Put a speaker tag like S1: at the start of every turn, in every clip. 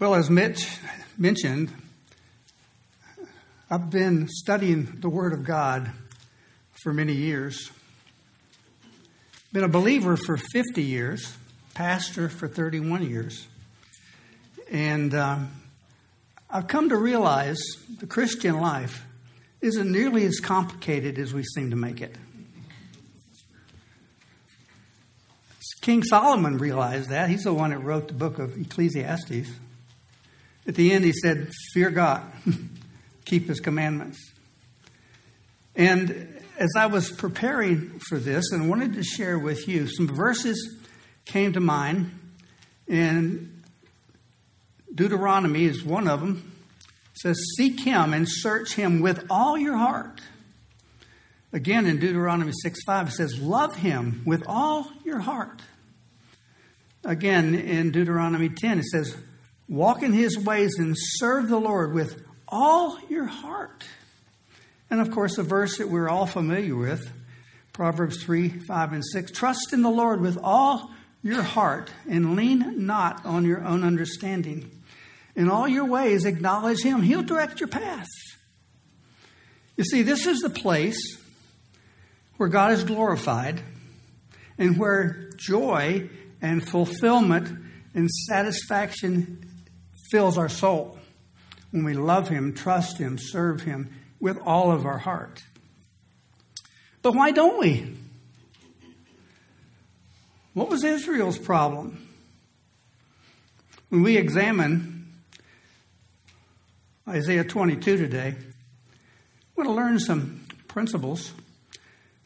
S1: Well, as Mitch mentioned, I've been studying the Word of God for many years. Been a believer for 50 years, pastor for 31 years. And um, I've come to realize the Christian life isn't nearly as complicated as we seem to make it. King Solomon realized that. He's the one that wrote the book of Ecclesiastes. At the end, he said, Fear God, keep his commandments. And as I was preparing for this and wanted to share with you, some verses came to mind, and Deuteronomy is one of them. It says, Seek him and search him with all your heart. Again, in Deuteronomy 6 5, it says, Love him with all your heart. Again, in Deuteronomy 10, it says, Walk in his ways and serve the Lord with all your heart. And of course, a verse that we're all familiar with Proverbs 3 5 and 6. Trust in the Lord with all your heart and lean not on your own understanding. In all your ways, acknowledge him, he'll direct your path. You see, this is the place where God is glorified and where joy and fulfillment and satisfaction fills our soul when we love Him, trust Him, serve Him with all of our heart. But why don't we? What was Israel's problem? When we examine Isaiah 22 today, we want to learn some principles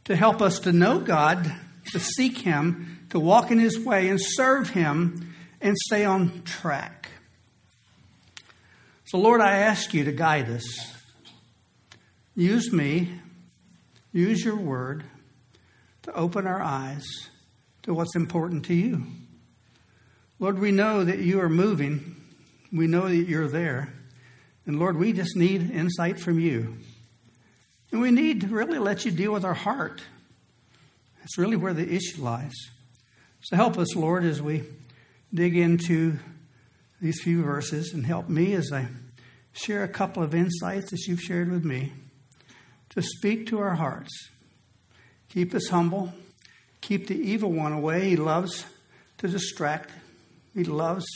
S1: to help us to know God, to seek Him, to walk in His way, and serve Him, and stay on track. So, Lord, I ask you to guide us. Use me, use your word to open our eyes to what's important to you. Lord, we know that you are moving, we know that you're there. And Lord, we just need insight from you. And we need to really let you deal with our heart. That's really where the issue lies. So help us, Lord, as we dig into these few verses and help me as I share a couple of insights that you've shared with me to speak to our hearts. Keep us humble. Keep the evil one away. He loves to distract, he loves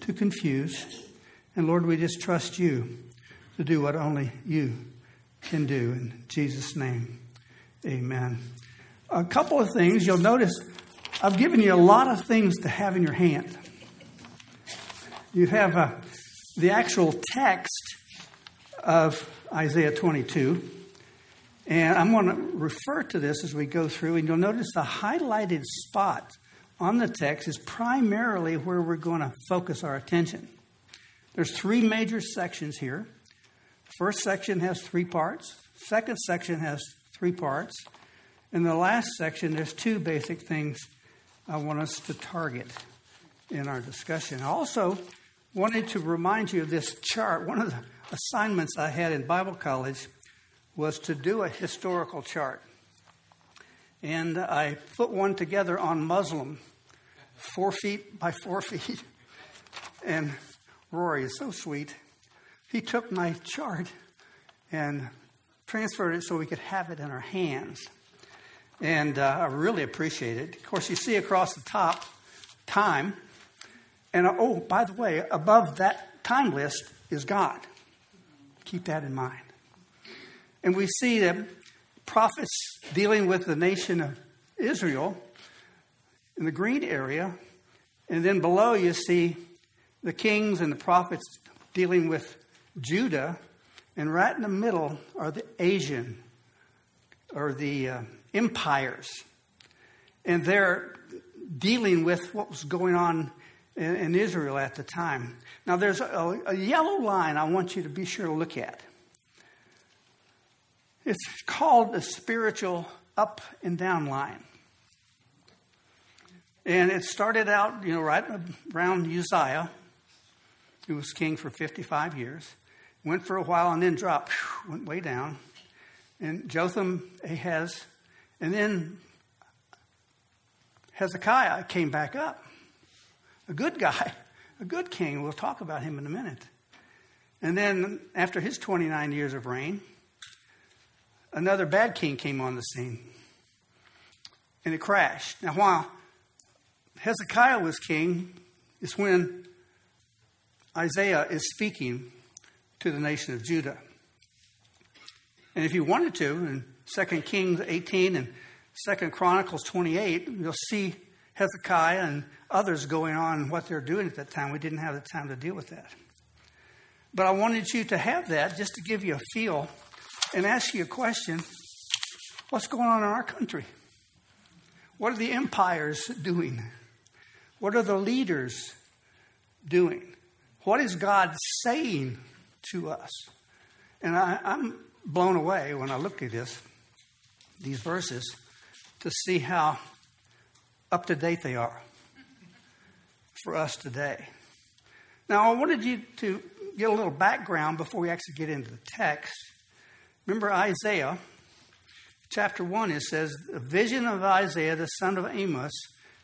S1: to confuse. And Lord, we just trust you to do what only you can do. In Jesus' name, amen. A couple of things you'll notice I've given you a lot of things to have in your hand. You have uh, the actual text of Isaiah 22. And I'm going to refer to this as we go through, and you'll notice the highlighted spot on the text is primarily where we're going to focus our attention. There's three major sections here. First section has three parts. Second section has three parts. In the last section, there's two basic things I want us to target in our discussion. Also wanted to remind you of this chart. One of the assignments I had in Bible college was to do a historical chart. And I put one together on muslin, four feet by four feet. And Rory is so sweet. He took my chart and transferred it so we could have it in our hands. And uh, I really appreciate it. Of course, you see across the top time. And oh, by the way, above that time list is God. Keep that in mind. And we see that prophets dealing with the nation of Israel in the green area. And then below you see the kings and the prophets dealing with Judah. And right in the middle are the Asian or the uh, empires. And they're dealing with what was going on in, in Israel at the time. Now, there's a, a yellow line I want you to be sure to look at. It's called the spiritual up and down line. And it started out, you know, right around Uzziah, who was king for 55 years. Went for a while and then dropped, went way down. And Jotham, Ahaz, and then Hezekiah came back up. A good guy, a good king. We'll talk about him in a minute. And then, after his 29 years of reign, another bad king came on the scene. And it crashed. Now, while Hezekiah was king, it's when Isaiah is speaking to the nation of Judah. And if you wanted to, in 2 Kings 18 and 2 Chronicles 28, you'll see Hezekiah and others going on and what they're doing at that time. We didn't have the time to deal with that. But I wanted you to have that just to give you a feel and ask you a question what's going on in our country? What are the empires doing? What are the leaders doing? What is God saying to us? And I, am blown away when I look at this, these verses, to see how up to date they are for us today. Now, I wanted you to get a little background before we actually get into the text. Remember Isaiah, chapter 1, it says, A vision of Isaiah, the son of Amos,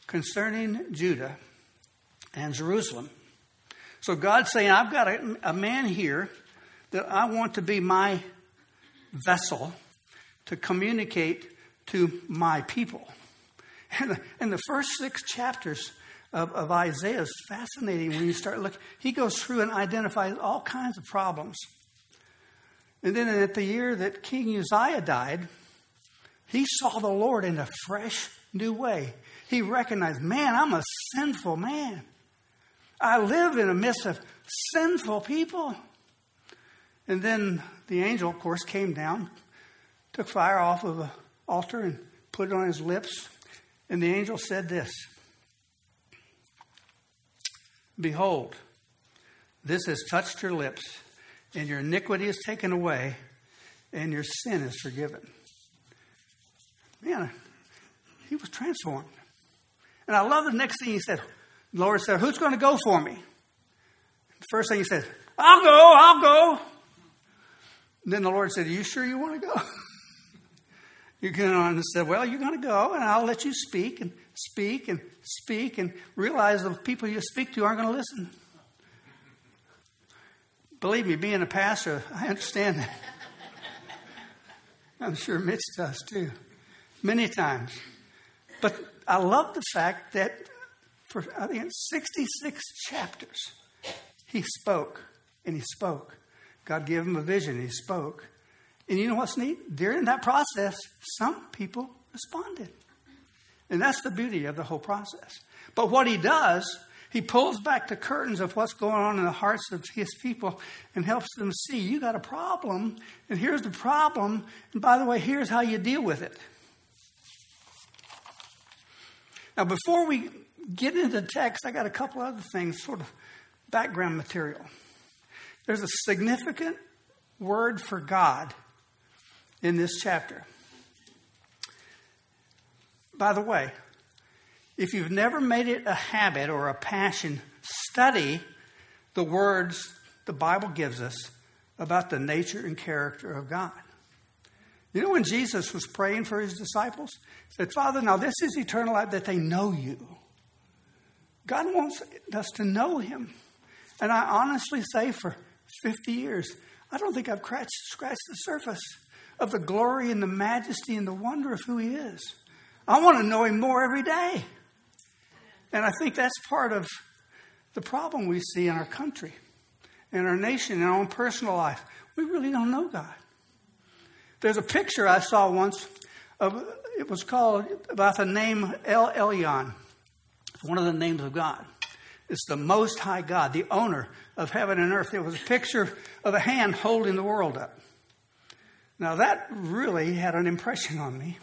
S1: concerning Judah and Jerusalem. So God's saying, I've got a, a man here that I want to be my vessel to communicate to my people. And the, and the first six chapters of, of Isaiah is fascinating when you start looking. He goes through and identifies all kinds of problems. And then at the year that King Uzziah died, he saw the Lord in a fresh, new way. He recognized, man, I'm a sinful man. I live in the midst of sinful people. And then the angel, of course, came down, took fire off of the altar and put it on his lips. And the angel said this Behold, this has touched your lips, and your iniquity is taken away, and your sin is forgiven. Man, he was transformed. And I love the next thing he said. The Lord said, Who's going to go for me? The first thing he said, I'll go, I'll go. And then the Lord said, Are you sure you want to go? you and said, Well, you're going to go, and I'll let you speak and speak and speak and realize the people you speak to aren't going to listen. Believe me, being a pastor, I understand that. I'm sure Mitch does too, many times. But I love the fact that for, I think, 66 chapters, he spoke and he spoke. God gave him a vision, he spoke. And you know what's neat? During that process, some people responded. And that's the beauty of the whole process. But what he does, he pulls back the curtains of what's going on in the hearts of his people and helps them see you got a problem, and here's the problem, and by the way, here's how you deal with it. Now, before we get into the text, I got a couple other things, sort of background material. There's a significant word for God in this chapter. By the way, if you've never made it a habit or a passion, study the words the Bible gives us about the nature and character of God. You know, when Jesus was praying for his disciples, he said, Father, now this is eternal life that they know you. God wants us to know him. And I honestly say, for 50 years, I don't think I've scratched, the surface of the glory and the majesty and the wonder of who he is. I want to know him more every day. And I think that's part of the problem we see in our country, in our nation, in our own personal life. We really don't know God. There's a picture I saw once of it was called about the name El Elyon. It's one of the names of God. It's the Most High God, the owner of heaven and earth. There was a picture of a hand holding the world up. Now, that really had an impression on me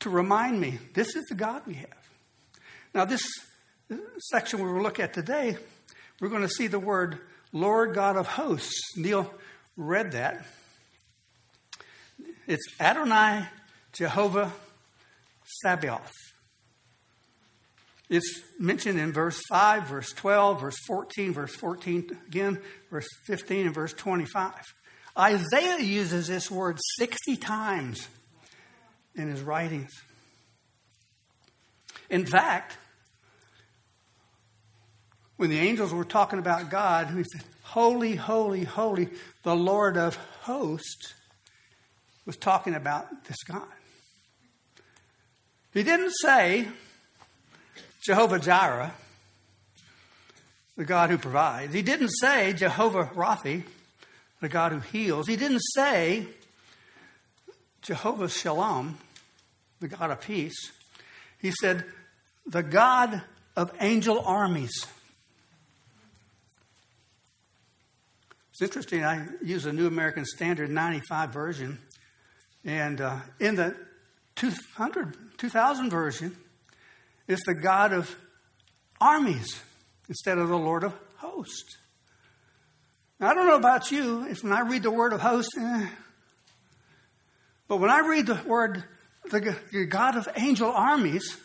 S1: to remind me this is the God we have. Now, this section we will look at today, we're going to see the word Lord God of hosts. Neil read that. It's Adonai Jehovah Sabaoth. It's mentioned in verse 5, verse 12, verse 14, verse 14 again, verse 15, and verse 25. Isaiah uses this word 60 times in his writings. In fact, when the angels were talking about God, who said, Holy, holy, holy, the Lord of hosts, was talking about this God. He didn't say Jehovah Jireh, the God who provides. He didn't say Jehovah Rapha, the God who heals. He didn't say Jehovah Shalom, the God of peace. He said, the God of angel armies. It's interesting. I use a New American Standard 95 version. And uh, in the 200, 2000 version, it's the God of armies instead of the Lord of hosts. I don't know about you, if when I read the word of host, eh, but when I read the word, the, the God of angel armies,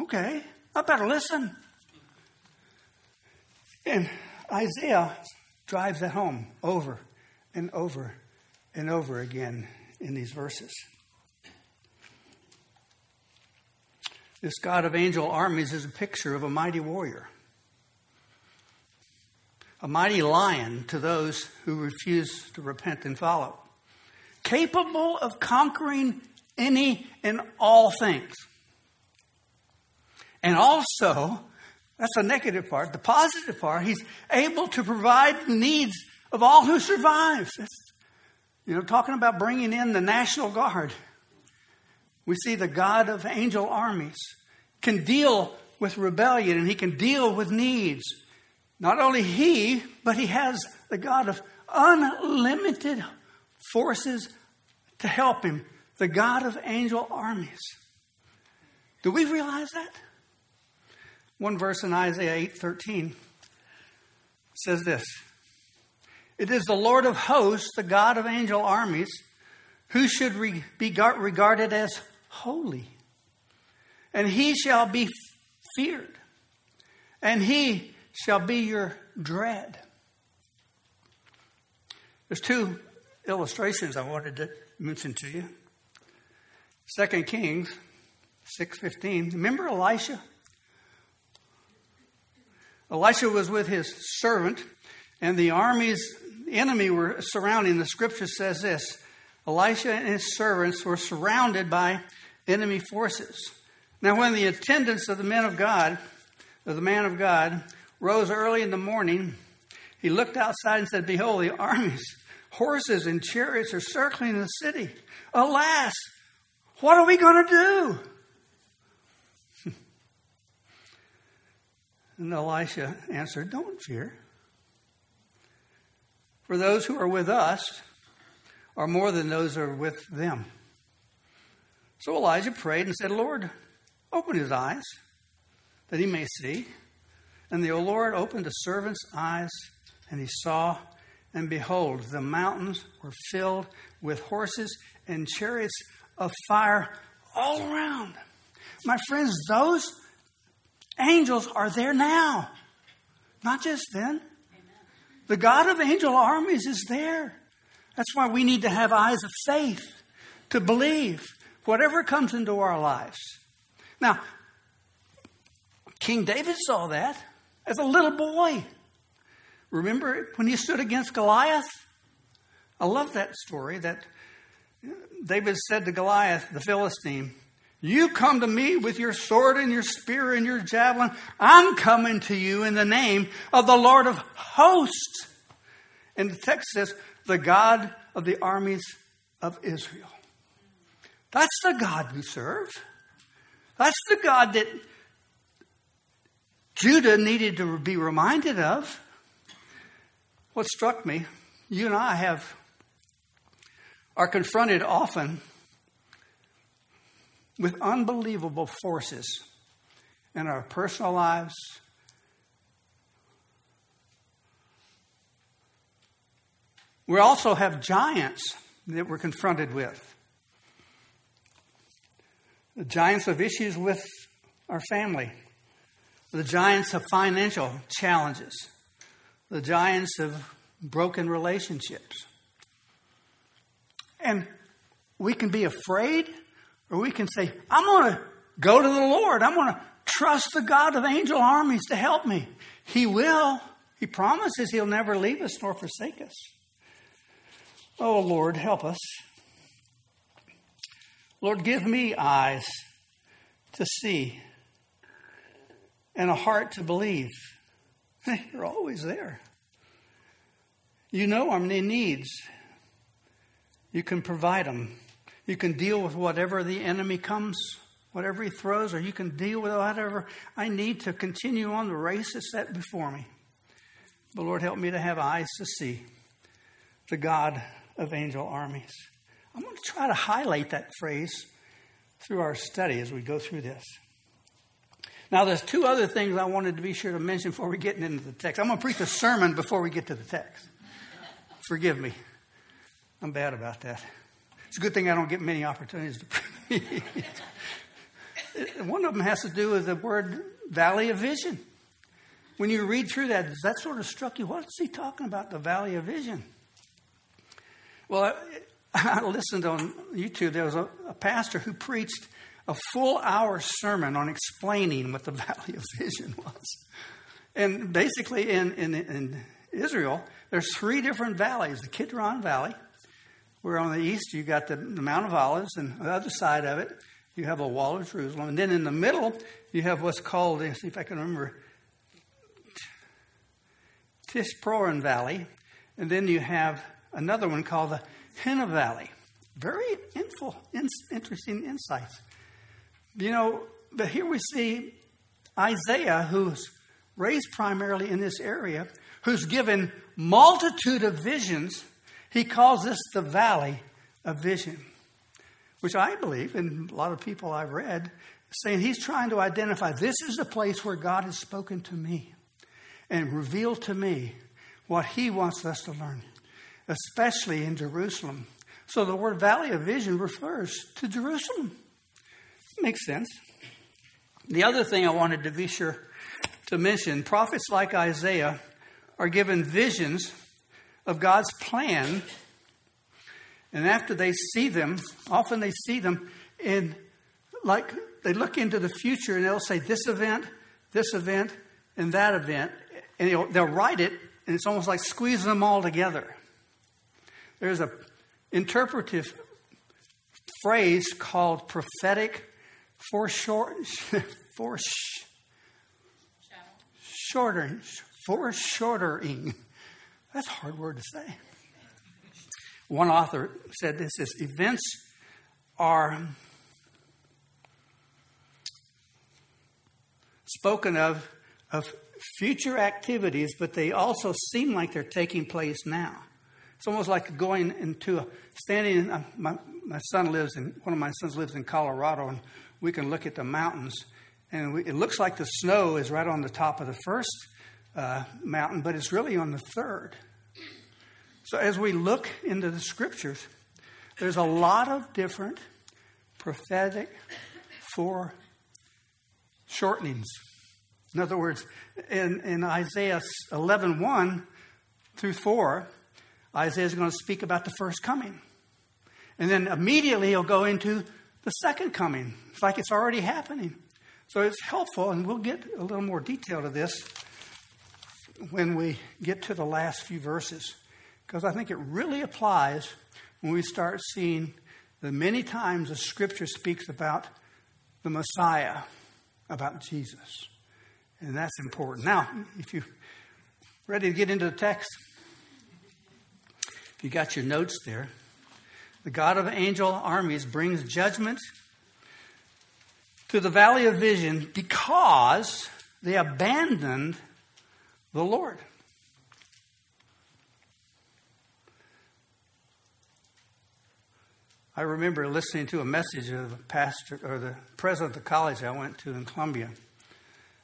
S1: okay, I better listen. And Isaiah drives that home over and over and over again in these verses. This God of angel armies is a picture of a mighty warrior, a mighty lion to those who refuse to repent and follow, capable of conquering any and all things. And also, that's the negative part. The positive part, he's able to provide the needs of all who survive. That's, you know, talking about bringing in the National Guard. We see the God of angel armies can deal with rebellion and he can deal with needs. Not only he, but he has the God of unlimited forces to help him, the God of angel armies. Do we realize that? One verse in Isaiah 8:13 says this. It is the Lord of hosts, the God of angel armies, who should re- be regarded as holy. And he shall be feared, and he shall be your dread. There's two illustrations I wanted to mention to you. Second Kings 6:15. Remember Elisha? Elisha was with his servant, and the armies, enemy were surrounding. The scripture says this Elisha and his servants were surrounded by enemy forces. Now, when the attendants of the men of God, of the man of God, rose early in the morning, he looked outside and said, Behold, the armies, horses, and chariots are circling the city. Alas, what are we going to do? And Elisha answered, Don't fear. For those who are with us are more than those who are with them. So Elijah prayed and said, Lord, open his eyes that he may see. And the Lord opened the servant's eyes, and he saw, and behold, the mountains were filled with horses and chariots of fire all around. My friends, those Angels are there now, not just then. The God of angel armies is there. That's why we need to have eyes of faith to believe whatever comes into our lives. Now, King David saw that as a little boy. Remember when he stood against Goliath? I love that story that David said to Goliath, the Philistine, you come to me with your sword and your spear and your javelin. I'm coming to you in the name of the Lord of hosts. And the text says, the God of the armies of Israel. That's the God we serve. That's the God that Judah needed to be reminded of. What struck me, you and I have are confronted often with unbelievable forces in our personal lives. We also have giants that we're confronted with. The giants of issues with our family, the giants of financial challenges, the giants of broken relationships. And we can be afraid or we can say, I'm going to go to the Lord. I'm going to trust the God of angel armies to help me. He will. He promises He'll never leave us nor forsake us. Oh, Lord, help us. Lord, give me eyes to see and a heart to believe. You're always there. You know our needs. You can provide them. You can deal with whatever the enemy comes, whatever he throws, or you can deal with whatever I need to continue on the race that's set before me. But Lord, help me to have eyes to see the God of angel armies. I'm going to try to highlight that phrase through our study as we go through this. Now, there's two other things I wanted to be sure to mention before we get into the text. I'm going to preach a sermon before we get to the text. Forgive me. I'm bad about that. It's a good thing I don't get many opportunities to preach. One of them has to do with the word valley of vision. When you read through that, that sort of struck you. What's he talking about, the valley of vision? Well, I, I listened on YouTube. There was a, a pastor who preached a full hour sermon on explaining what the valley of vision was. And basically, in, in, in Israel, there's three different valleys the Kidron Valley, where on the east you got the, the Mount of Olives, and the other side of it, you have a wall of Jerusalem. And then in the middle, you have what's called, let's see if I can remember, Tishproran Valley. And then you have another one called the Hinnom Valley. Very info, in, interesting insights. You know, but here we see Isaiah, who's raised primarily in this area, who's given multitude of visions. He calls this the valley of vision, which I believe, and a lot of people I've read, saying he's trying to identify this is the place where God has spoken to me and revealed to me what he wants us to learn, especially in Jerusalem. So the word valley of vision refers to Jerusalem. Makes sense. The other thing I wanted to be sure to mention prophets like Isaiah are given visions of God's plan. And after they see them, often they see them in like they look into the future and they'll say this event, this event, and that event. And they'll, they'll write it, and it's almost like squeezing them all together. There's a interpretive phrase called prophetic foreshort, foresh, shortering, foreshortering. That's a hard word to say. One author said this is events are spoken of of future activities, but they also seem like they're taking place now. It's almost like going into a standing. In, my, my son lives in one of my sons lives in Colorado, and we can look at the mountains, and we, it looks like the snow is right on the top of the first uh, mountain, but it's really on the third. So as we look into the scriptures, there's a lot of different prophetic for shortenings. In other words, in, in Isaiah 11 1 through 4, Isaiah is going to speak about the first coming. And then immediately he'll go into the second coming. Like it's already happening. So it's helpful, and we'll get a little more detail to this when we get to the last few verses, because I think it really applies when we start seeing the many times the scripture speaks about the Messiah, about Jesus. And that's important. Now, if you're ready to get into the text, if you got your notes there, the God of angel armies brings judgment to the valley of vision because they abandoned the Lord. I remember listening to a message of the pastor or the president of the college I went to in Columbia.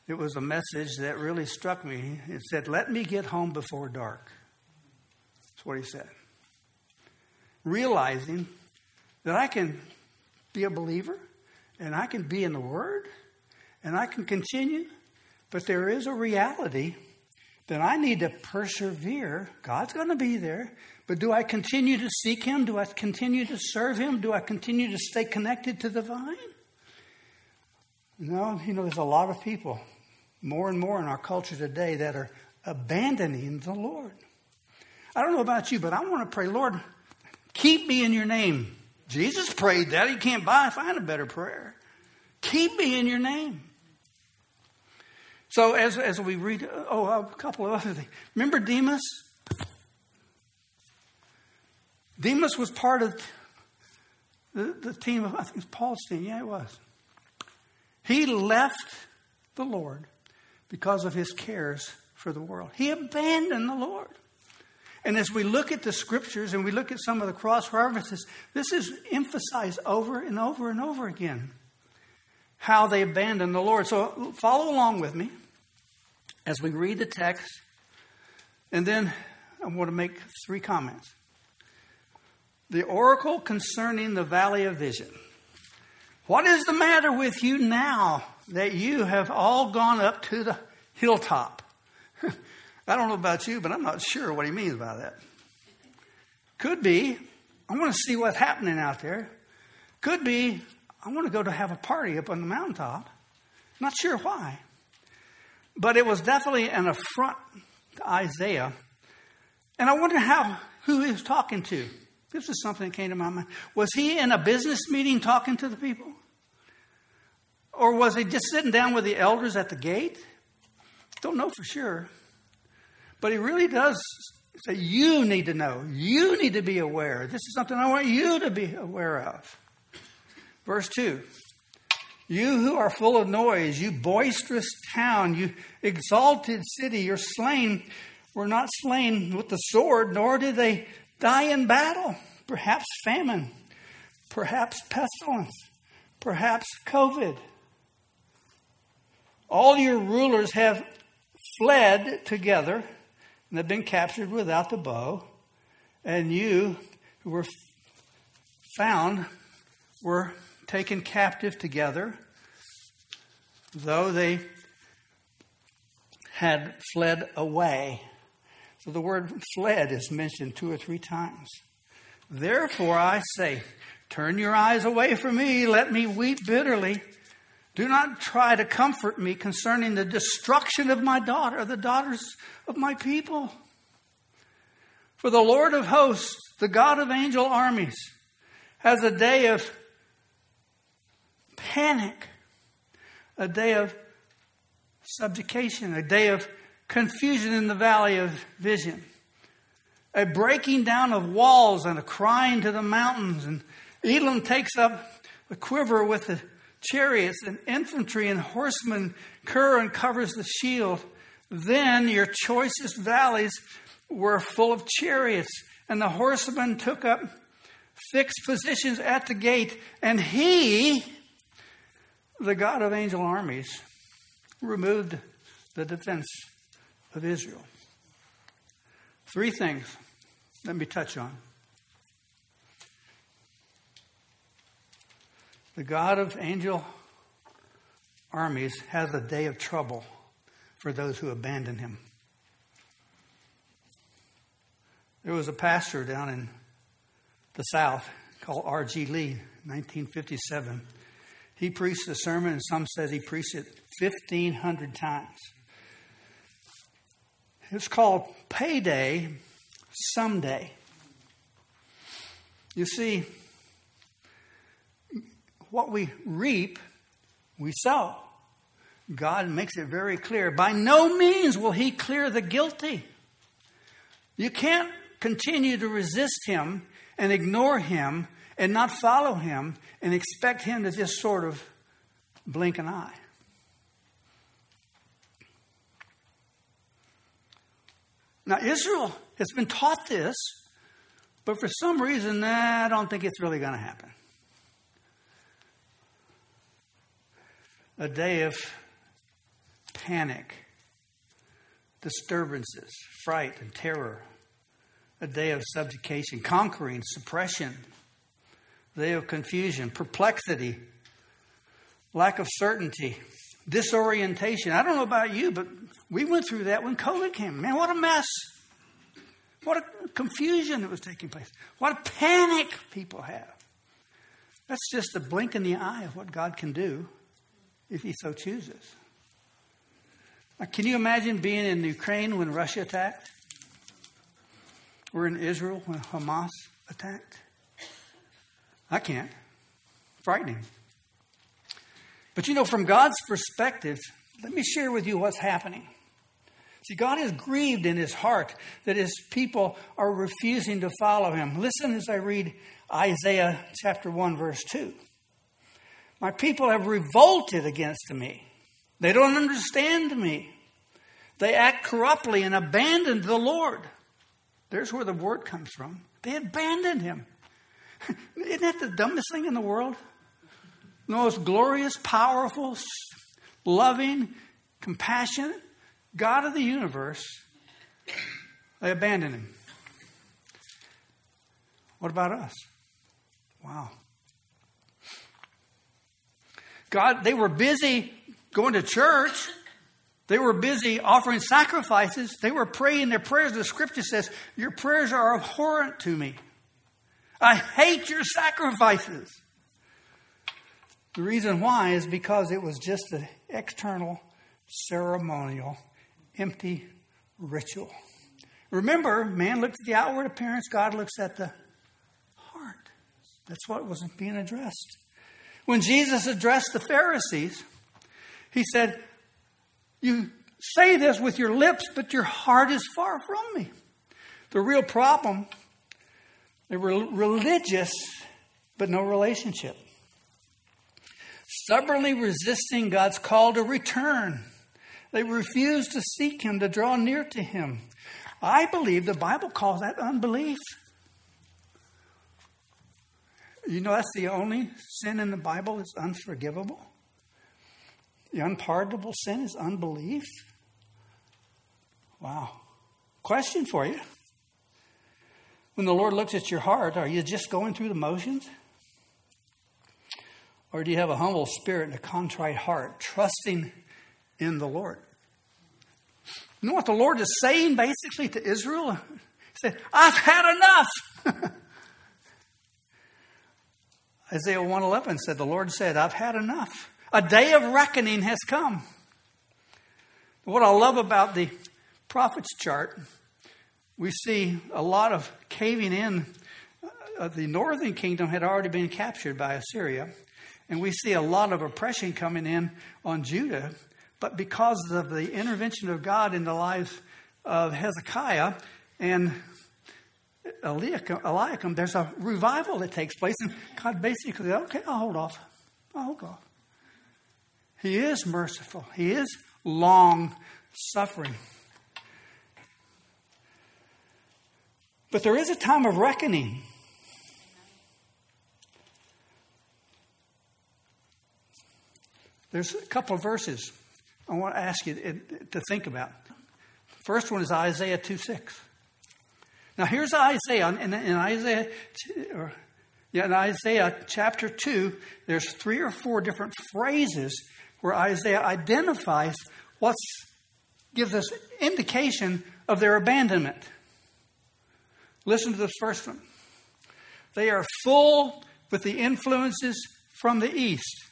S1: It was a message that really struck me. It said, Let me get home before dark. That's what he said realizing that I can be a believer and I can be in the Word and I can continue, but there is a reality that I need to persevere. God's going to be there, but do I continue to seek Him? Do I continue to serve Him? Do I continue to stay connected to the vine? No, you know, there's a lot of people, more and more in our culture today, that are abandoning the Lord. I don't know about you, but I want to pray, Lord, keep me in your name. Jesus prayed that. You can't buy, find a better prayer. Keep me in your name. So as, as we read, oh, a couple of other things. Remember Demas? Demas was part of the, the team of, I think it was Paul's team. Yeah, it was. He left the Lord because of his cares for the world. He abandoned the Lord. And as we look at the scriptures and we look at some of the cross references, this is emphasized over and over and over again how they abandoned the Lord. So follow along with me as we read the text. And then I want to make three comments. The oracle concerning the valley of vision. What is the matter with you now that you have all gone up to the hilltop? I don't know about you, but I'm not sure what he means by that. Could be, I want to see what's happening out there. Could be, I want to go to have a party up on the mountaintop. Not sure why. But it was definitely an affront to Isaiah. And I wonder how who he was talking to. This is something that came to my mind. Was he in a business meeting talking to the people? Or was he just sitting down with the elders at the gate? Don't know for sure. But he really does say, You need to know. You need to be aware. This is something I want you to be aware of. Verse 2 You who are full of noise, you boisterous town, you exalted city, your slain were not slain with the sword, nor did they die in battle. Perhaps famine, perhaps pestilence, perhaps COVID. All your rulers have fled together and have been captured without the bow, and you who were found were taken captive together, though they had fled away. So the word fled is mentioned two or three times. Therefore I say, Turn your eyes away from me, let me weep bitterly. Do not try to comfort me concerning the destruction of my daughter, the daughters of my people. For the Lord of hosts, the God of angel armies, has a day of panic, a day of subjugation, a day of confusion in the valley of vision, a breaking down of walls and a crying to the mountains. And Elam takes up a quiver with the chariots and infantry and horsemen, Kir and covers the shield. Then your choicest valleys were full of chariots, and the horsemen took up fixed positions at the gate, and he, the God of angel armies, removed the defense of Israel. Three things let me touch on. The God of angel armies has a day of trouble for those who abandon him. There was a pastor down in the South called R.G. Lee, 1957. He preached a sermon, and some says he preached it 1,500 times. It's called Payday Someday. You see, what we reap, we sow. God makes it very clear. By no means will He clear the guilty. You can't continue to resist Him and ignore Him and not follow Him and expect Him to just sort of blink an eye. Now, Israel has been taught this, but for some reason, nah, I don't think it's really going to happen. A day of panic, disturbances, fright, and terror, a day of subjugation, conquering, suppression, a day of confusion, perplexity, lack of certainty, disorientation. I don't know about you, but we went through that when COVID came. Man, what a mess. What a confusion that was taking place. What a panic people have. That's just a blink in the eye of what God can do if he so chooses. Can you imagine being in Ukraine when Russia attacked? Or in Israel when Hamas attacked? I can't. Frightening. But you know, from God's perspective, let me share with you what's happening. See, God is grieved in his heart that his people are refusing to follow him. Listen as I read Isaiah chapter 1, verse 2. My people have revolted against me. They don't understand me. They act corruptly and abandoned the Lord. There's where the word comes from. They abandoned him. Isn't that the dumbest thing in the world? The most glorious, powerful, loving, compassionate God of the universe. They abandoned him. What about us? Wow. God, they were busy going to church. They were busy offering sacrifices. They were praying their prayers. The scripture says, Your prayers are abhorrent to me. I hate your sacrifices. The reason why is because it was just an external, ceremonial, empty ritual. Remember, man looks at the outward appearance, God looks at the heart. That's what was being addressed. When Jesus addressed the Pharisees, he said, You say this with your lips, but your heart is far from me. The real problem, they were religious, but no relationship. Stubbornly resisting God's call to return. They refused to seek Him, to draw near to Him. I believe the Bible calls that unbelief. You know, that's the only sin in the Bible that's unforgivable. The unpardonable sin is unbelief. Wow. Question for you. When the Lord looks at your heart, are you just going through the motions? Or do you have a humble spirit and a contrite heart, trusting in the Lord? You know what the Lord is saying basically to Israel? He said, I've had enough. Isaiah 111 said, The Lord said, I've had enough. A day of reckoning has come. What I love about the prophet's chart, we see a lot of caving in. Uh, the northern kingdom had already been captured by Assyria, and we see a lot of oppression coming in on Judah. But because of the intervention of God in the life of Hezekiah and Eliakim, Eliakim, there's a revival that takes place, and God basically okay, I'll hold off. I'll hold off. He is merciful, He is long suffering. But there is a time of reckoning. There's a couple of verses I want to ask you to think about. First one is Isaiah 2 6. Now here's Isaiah, in, in Isaiah, or, yeah, in Isaiah chapter 2, there's three or four different phrases where Isaiah identifies what gives us indication of their abandonment. Listen to this first one. They are full with the influences from the east.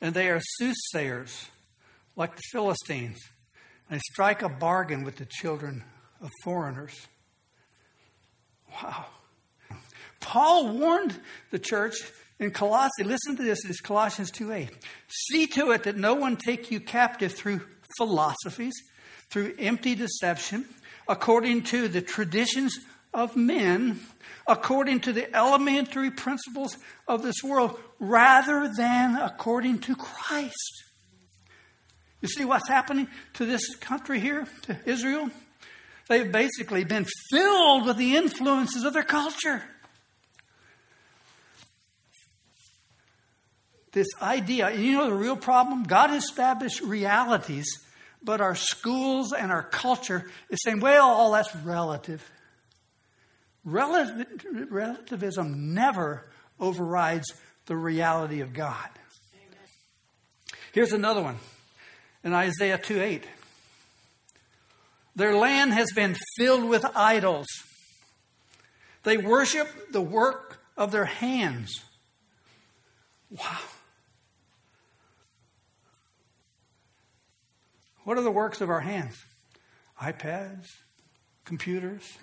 S1: And they are soothsayers like the Philistines. They strike a bargain with the children of foreigners. Wow. Paul warned the church in Colossae, listen to this, it's Colossians 2 8. See to it that no one take you captive through philosophies, through empty deception, according to the traditions of men, according to the elementary principles of this world, rather than according to Christ. You see what's happening to this country here, to Israel? They've basically been filled with the influences of their culture. This idea, you know the real problem? God established realities, but our schools and our culture is saying, well, all that's relative. relativism never overrides the reality of God. Here's another one in Isaiah 2 8. Their land has been filled with idols. They worship the work of their hands. Wow. What are the works of our hands? iPads, computers,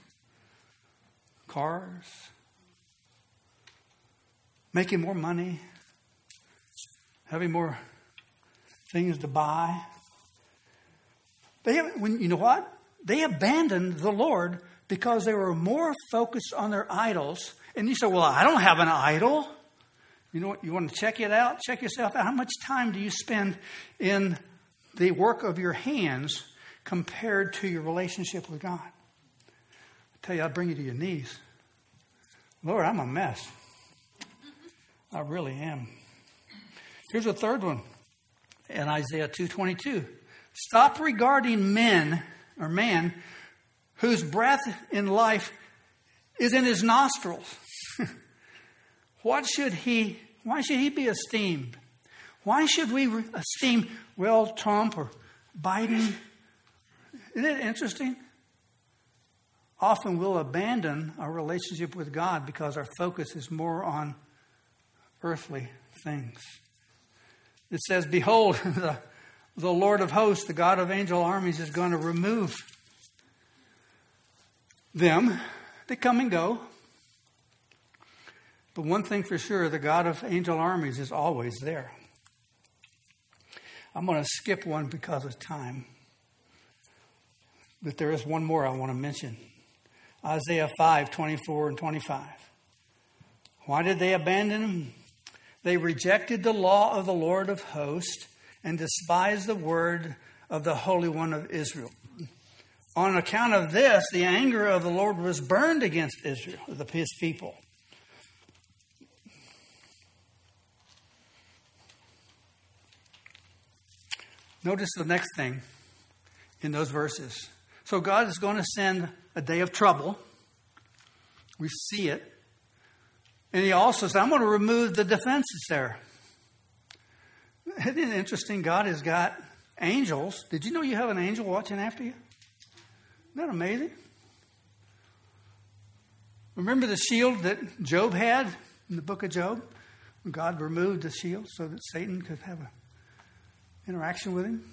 S1: cars, making more money, having more things to buy. They when you know what? They abandoned the Lord because they were more focused on their idols. And you say, Well, I don't have an idol. You know what? You want to check it out? Check yourself out. How much time do you spend in the work of your hands compared to your relationship with God? I tell you, I'll bring you to your knees. Lord, I'm a mess. I really am. Here's a third one in Isaiah 2:22. Stop regarding men or man whose breath in life is in his nostrils. what should he why should he be esteemed? Why should we esteem well Trump or Biden? Isn't it interesting? Often we'll abandon our relationship with God because our focus is more on earthly things. It says, Behold, the, the Lord of hosts, the God of angel armies, is going to remove them. They come and go. But one thing for sure the God of angel armies is always there. I'm going to skip one because of time. But there is one more I want to mention Isaiah 5 24 and 25. Why did they abandon him? They rejected the law of the Lord of hosts and despised the word of the Holy One of Israel. On account of this, the anger of the Lord was burned against Israel, his people. Notice the next thing in those verses. So God is going to send a day of trouble. We see it. And he also said, I'm going to remove the defenses there. Isn't it interesting? God has got angels. Did you know you have an angel watching after you? Isn't that amazing? Remember the shield that Job had in the book of Job? God removed the shield so that Satan could have an interaction with him.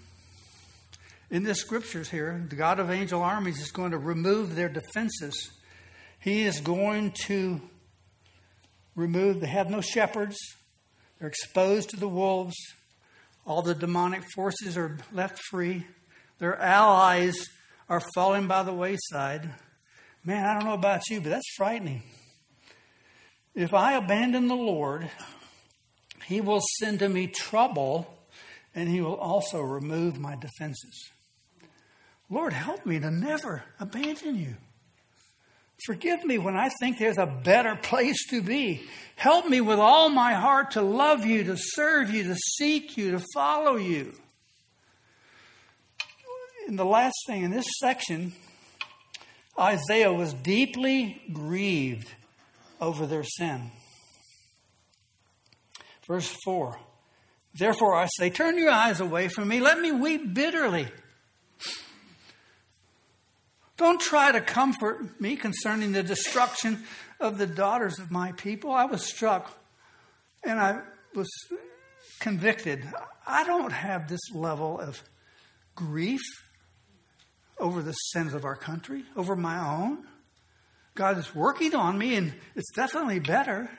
S1: In the scriptures here, the God of angel armies is going to remove their defenses. He is going to remove, they have no shepherds, they're exposed to the wolves. All the demonic forces are left free. Their allies are falling by the wayside. Man, I don't know about you, but that's frightening. If I abandon the Lord, He will send to me trouble and He will also remove my defenses. Lord, help me to never abandon you. Forgive me when I think there's a better place to be. Help me with all my heart to love you, to serve you, to seek you, to follow you. And the last thing in this section, Isaiah was deeply grieved over their sin. Verse 4 Therefore I say, Turn your eyes away from me, let me weep bitterly. Don't try to comfort me concerning the destruction of the daughters of my people. I was struck and I was convicted. I don't have this level of grief over the sins of our country, over my own. God is working on me, and it's definitely better.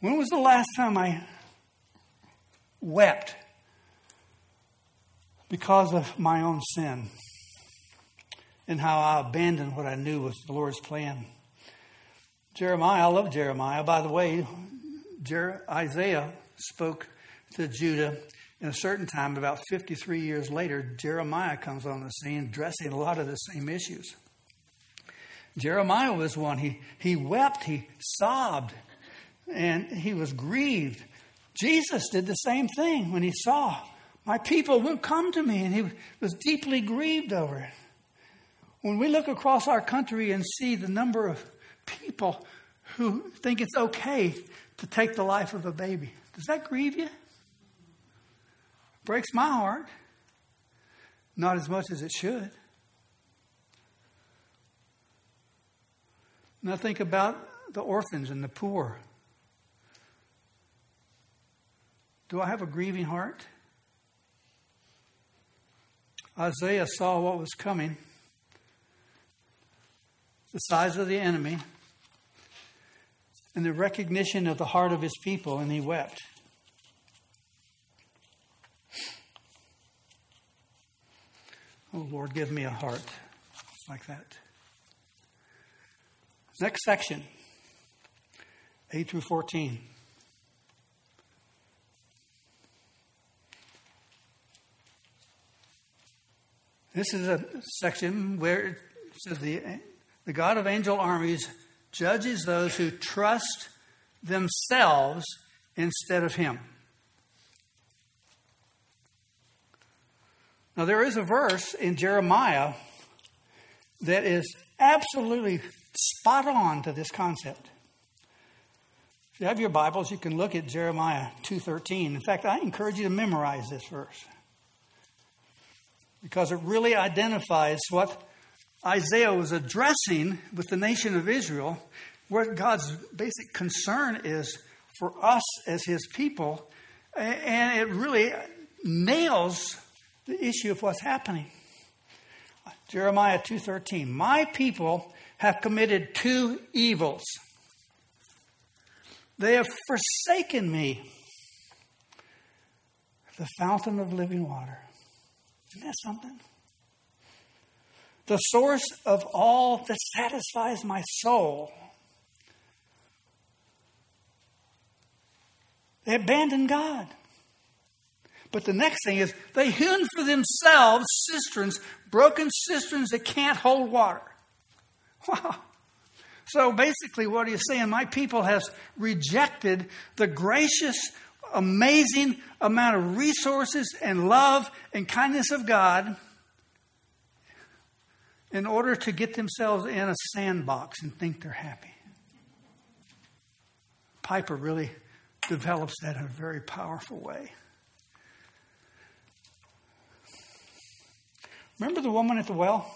S1: When was the last time I wept because of my own sin? And how I abandoned what I knew was the Lord's plan. Jeremiah, I love Jeremiah. By the way, Jer- Isaiah spoke to Judah in a certain time, about 53 years later, Jeremiah comes on the scene addressing a lot of the same issues. Jeremiah was one. He, he wept, he sobbed, and he was grieved. Jesus did the same thing when he saw, My people won't come to me, and he was deeply grieved over it. When we look across our country and see the number of people who think it's okay to take the life of a baby, does that grieve you? Breaks my heart. Not as much as it should. Now think about the orphans and the poor. Do I have a grieving heart? Isaiah saw what was coming, the size of the enemy, and the recognition of the heart of his people, and he wept. Oh, Lord, give me a heart like that. Next section, 8 through 14. This is a section where it says the, the God of angel armies judges those who trust themselves instead of Him. Now, there is a verse in Jeremiah that is absolutely spot on to this concept. If you have your Bibles, you can look at Jeremiah 2:13. In fact, I encourage you to memorize this verse because it really identifies what Isaiah was addressing with the nation of Israel, what God's basic concern is for us as his people, and it really nails the issue of what's happening. Jeremiah 2:13 My people have committed two evils. They have forsaken me, the fountain of living water. Isn't that something? The source of all that satisfies my soul. They abandon God. But the next thing is they hewn for themselves cisterns, broken cisterns that can't hold water. Wow. So basically, what he's saying, my people has rejected the gracious, amazing amount of resources and love and kindness of God in order to get themselves in a sandbox and think they're happy. Piper really develops that in a very powerful way. Remember the woman at the well?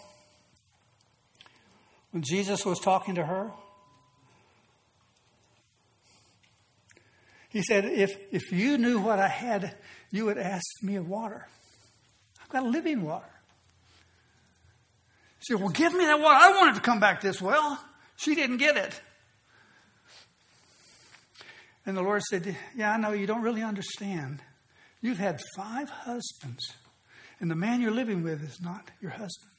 S1: When Jesus was talking to her? He said, if, if you knew what I had, you would ask me of water. I've got living water. She said, Well, give me that water. I wanted to come back this well. She didn't get it. And the Lord said, Yeah, I know you don't really understand. You've had five husbands and the man you're living with is not your husband.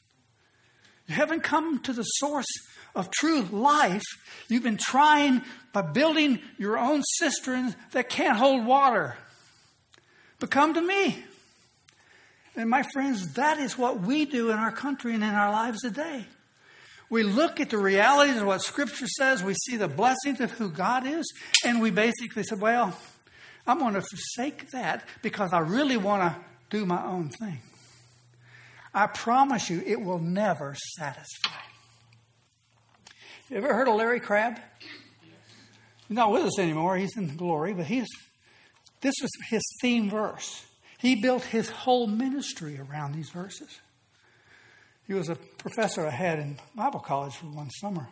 S1: You haven't come to the source of true life. You've been trying by building your own cisterns that can't hold water. But come to me. And my friends, that is what we do in our country and in our lives today. We look at the realities of what Scripture says, we see the blessings of who God is, and we basically say, well, I'm going to forsake that because I really want to do my own thing. I promise you, it will never satisfy. You ever heard of Larry Crabb? He's not with us anymore. He's in glory, but he's this was his theme verse. He built his whole ministry around these verses. He was a professor I had in Bible college for one summer.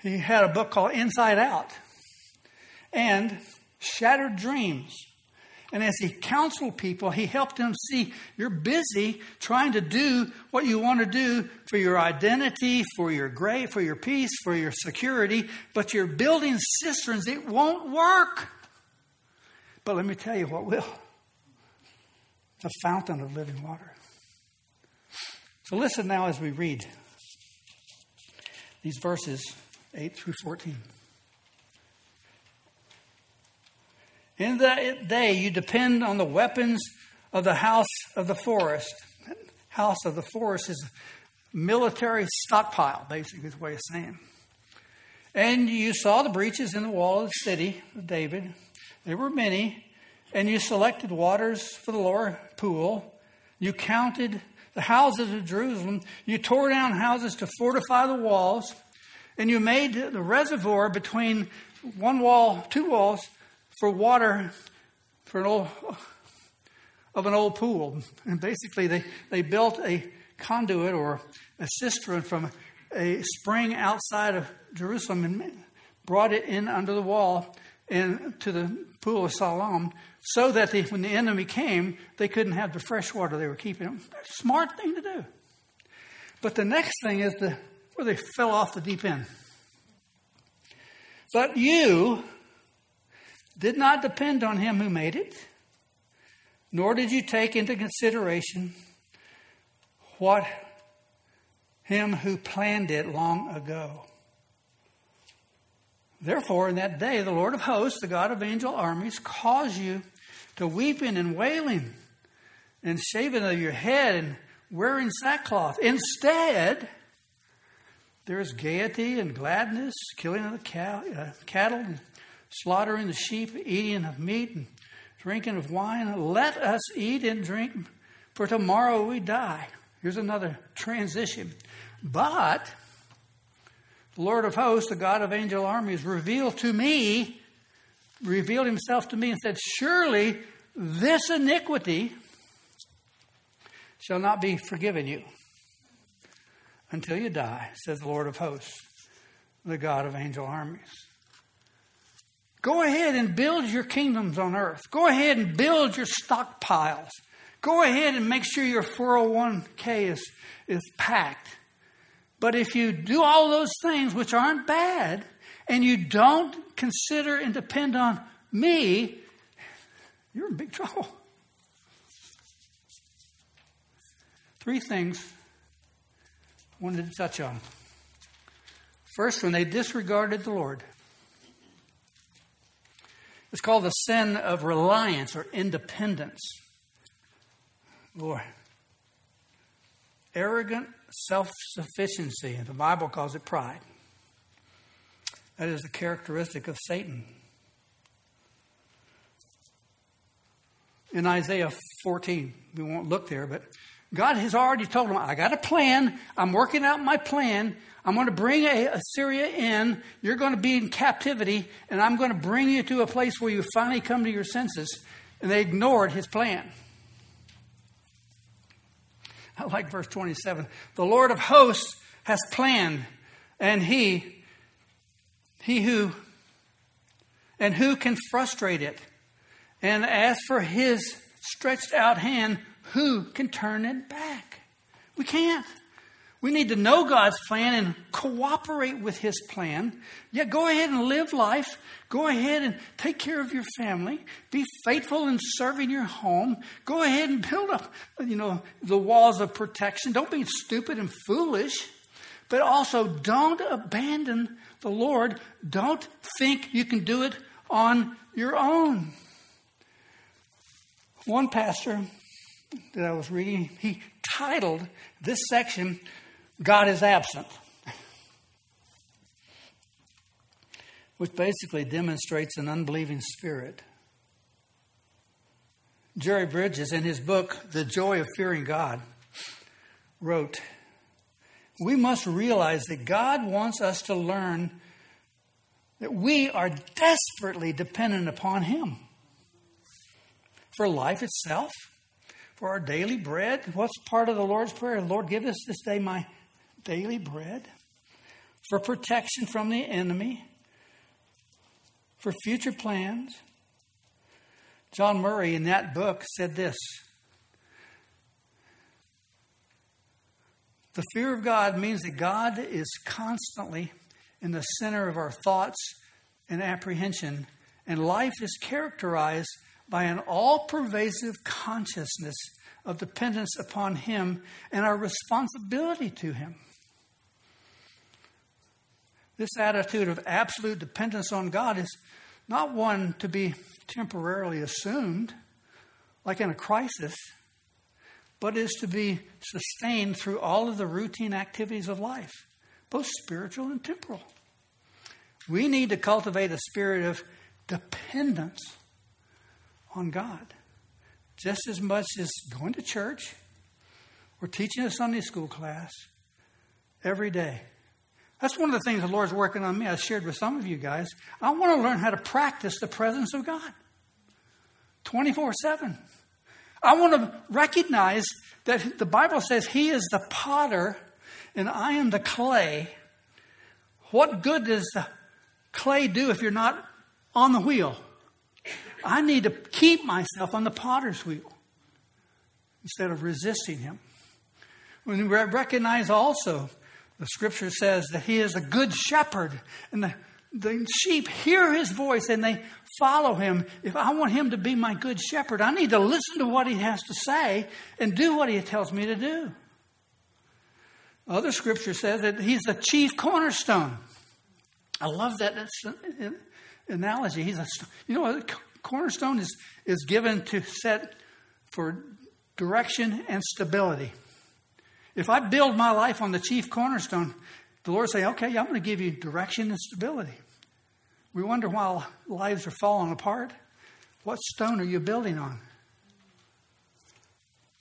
S1: He had a book called Inside Out and Shattered Dreams. And as he counseled people, he helped them see you're busy trying to do what you want to do for your identity, for your great, for your peace, for your security, but you're building cisterns. It won't work. But let me tell you what will the fountain of living water. So listen now as we read these verses 8 through 14. In that day, you depend on the weapons of the house of the forest. House of the forest is military stockpile, basically, is the way of saying. And you saw the breaches in the wall of the city of David. There were many. And you selected waters for the lower pool. You counted the houses of Jerusalem. You tore down houses to fortify the walls. And you made the reservoir between one wall, two walls, for water for an old of an old pool. And basically they, they built a conduit or a cistern from a spring outside of Jerusalem and brought it in under the wall and to the pool of Siloam so that they, when the enemy came, they couldn't have the fresh water they were keeping. Smart thing to do. But the next thing is the where they fell off the deep end. But you did not depend on him who made it, nor did you take into consideration what him who planned it long ago. Therefore, in that day, the Lord of hosts, the God of angel armies, caused you to weeping and wailing and shaving of your head and wearing sackcloth. Instead, there is gaiety and gladness, killing of the cow, uh, cattle, and slaughtering the sheep, eating of meat, and drinking of wine. Let us eat and drink, for tomorrow we die. Here's another transition. But the Lord of hosts, the God of angel armies, revealed to me, revealed himself to me and said, Surely this iniquity shall not be forgiven you until you die, says the Lord of hosts, the God of angel armies. Go ahead and build your kingdoms on earth. Go ahead and build your stockpiles. Go ahead and make sure your 401k is, is packed. But if you do all those things, which aren't bad, and you don't consider and depend on me, you're in big trouble. Three things I wanted to touch on. First, when they disregarded the Lord, it's called the sin of reliance or independence. Lord, arrogant self sufficiency. And the Bible calls it pride. That is the characteristic of Satan. In Isaiah 14, we won't look there, but God has already told him, I got a plan. I'm working out my plan. I'm going to bring Assyria in. You're going to be in captivity, and I'm going to bring you to a place where you finally come to your senses. And they ignored his plan. I like verse 27. The Lord of hosts has planned, and he, he who, and who can frustrate it? And as for his stretched out hand, who can turn it back? We can't. We need to know God's plan and cooperate with His plan. Yeah, go ahead and live life. Go ahead and take care of your family. Be faithful in serving your home. Go ahead and build up, you know, the walls of protection. Don't be stupid and foolish. But also, don't abandon the Lord. Don't think you can do it on your own. One pastor that I was reading, he titled this section God is absent, which basically demonstrates an unbelieving spirit. Jerry Bridges, in his book, The Joy of Fearing God, wrote, We must realize that God wants us to learn that we are desperately dependent upon Him for life itself, for our daily bread. What's part of the Lord's Prayer? Lord, give us this day my daily bread, for protection from the enemy, for future plans. John Murray, in that book, said this The fear of God means that God is constantly in the center of our thoughts and apprehension, and life is characterized by an all pervasive consciousness of dependence upon Him and our responsibility to Him. This attitude of absolute dependence on God is not one to be temporarily assumed, like in a crisis, but is to be sustained through all of the routine activities of life, both spiritual and temporal. We need to cultivate a spirit of dependence on God, just as much as going to church or teaching a Sunday school class every day. That's one of the things the Lord's working on me. I shared with some of you guys. I want to learn how to practice the presence of God 24 7. I want to recognize that the Bible says He is the potter and I am the clay. What good does the clay do if you're not on the wheel? I need to keep myself on the potter's wheel instead of resisting him. We recognize also, the scripture says that he is a good shepherd, and the, the sheep hear his voice and they follow him. If I want him to be my good shepherd, I need to listen to what he has to say and do what he tells me to do. Other scripture says that he's the chief cornerstone. I love that analogy. He's a, you know, a cornerstone is, is given to set for direction and stability. If I build my life on the chief cornerstone, the Lord say, okay, I'm going to give you direction and stability. We wonder why lives are falling apart. What stone are you building on?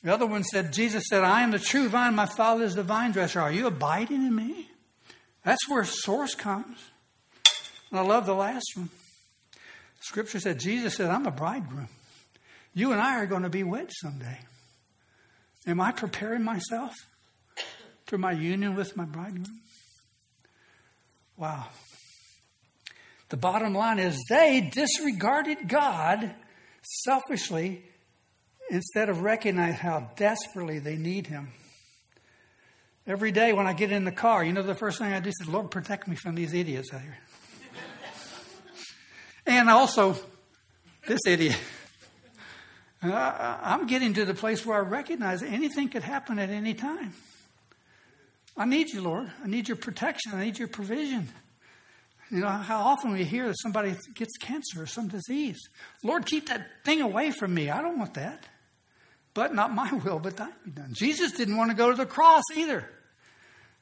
S1: The other one said, Jesus said, I am the true vine, my Father is the vine dresser. Are you abiding in me? That's where source comes. And I love the last one. Scripture said, Jesus said, I'm a bridegroom. You and I are going to be wed someday. Am I preparing myself? for my union with my bridegroom? Wow. The bottom line is they disregarded God selfishly instead of recognizing how desperately they need Him. Every day when I get in the car, you know, the first thing I do is, Lord, protect me from these idiots out here. and also, this idiot. I, I'm getting to the place where I recognize anything could happen at any time. I need you, Lord. I need your protection. I need your provision. You know, how often we hear that somebody gets cancer or some disease. Lord, keep that thing away from me. I don't want that. But not my will, but thine be done. Jesus didn't want to go to the cross either.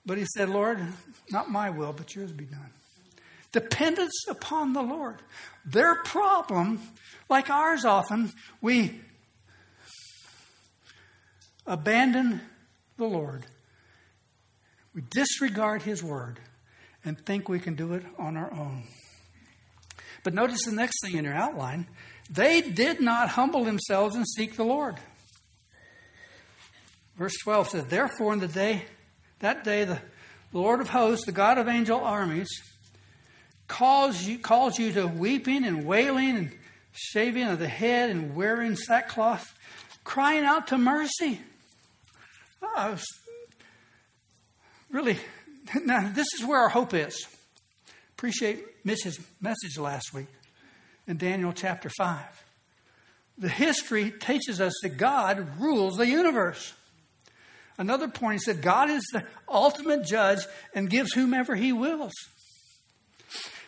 S1: But he said, Lord, not my will, but yours be done. Dependence upon the Lord. Their problem, like ours often, we abandon the Lord we disregard his word and think we can do it on our own. But notice the next thing in your outline they did not humble themselves and seek the Lord. Verse 12 says, Therefore, in the day, that day, the Lord of hosts, the God of angel armies, calls you, calls you to weeping and wailing and shaving of the head and wearing sackcloth, crying out to mercy. Oh, I was really, now this is where our hope is. Appreciate Mitch's message last week in Daniel chapter 5. The history teaches us that God rules the universe. Another point is that God is the ultimate judge and gives whomever he wills.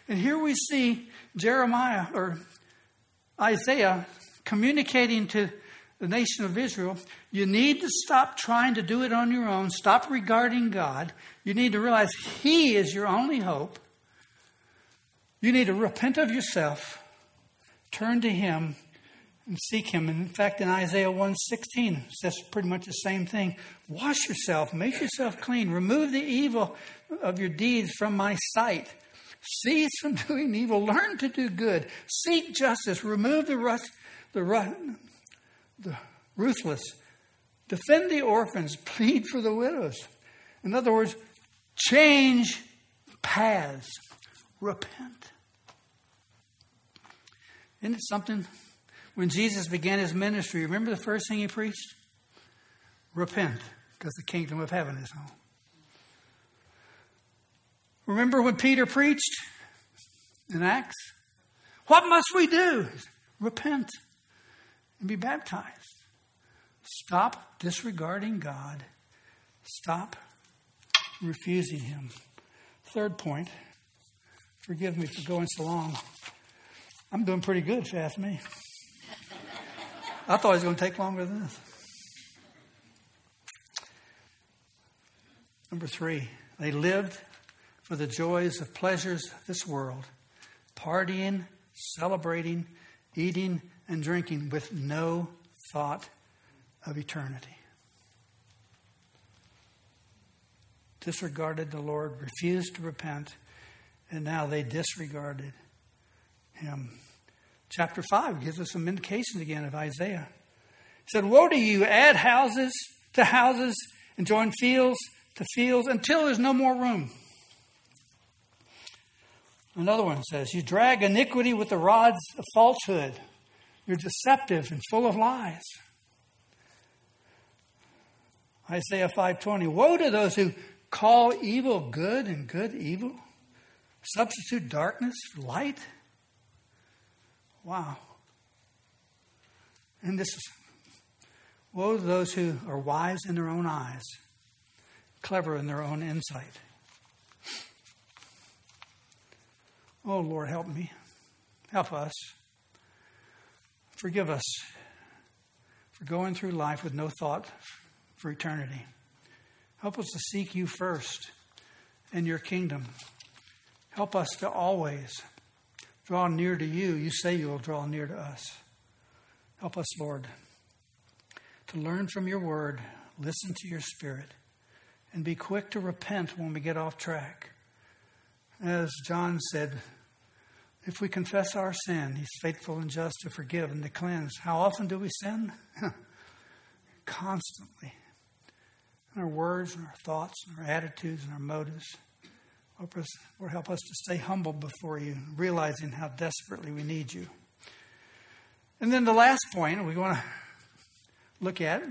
S1: And here we see Jeremiah or Isaiah communicating to the nation of Israel, you need to stop trying to do it on your own. Stop regarding God. You need to realize He is your only hope. You need to repent of yourself, turn to Him, and seek Him. And in fact, in Isaiah 1:16, it says pretty much the same thing. Wash yourself, make yourself clean, remove the evil of your deeds from my sight. Cease from doing evil, learn to do good, seek justice, remove the rust, the the ruthless. Defend the orphans, plead for the widows. In other words, change paths, repent. Isn't it something? When Jesus began his ministry, remember the first thing he preached? Repent, because the kingdom of heaven is home. Remember when Peter preached in Acts? What must we do? Repent and be baptized. Stop disregarding God. Stop refusing Him. Third point forgive me for going so long. I'm doing pretty good, if you ask me. I thought it was going to take longer than this. Number three, they lived for the joys of pleasures of this world, partying, celebrating, eating, and drinking with no thought of eternity. Disregarded the Lord, refused to repent, and now they disregarded him. Chapter 5 gives us some indications again of Isaiah. He said, Woe to you, add houses to houses and join fields to fields until there's no more room. Another one says, You drag iniquity with the rods of falsehood. You're deceptive and full of lies. Isaiah 5:20 Woe to those who call evil good and good evil, substitute darkness for light. Wow. And this is woe to those who are wise in their own eyes, clever in their own insight. Oh Lord, help me. Help us. Forgive us for going through life with no thought for eternity. Help us to seek you first and your kingdom. Help us to always draw near to you. You say you will draw near to us. Help us, Lord, to learn from your word, listen to your spirit, and be quick to repent when we get off track. As John said, if we confess our sin, he's faithful and just to forgive and to cleanse. How often do we sin? Constantly our words and our thoughts and our attitudes and our motives. Help us, Lord, help us to stay humble before you, realizing how desperately we need you. And then the last point we want to look at,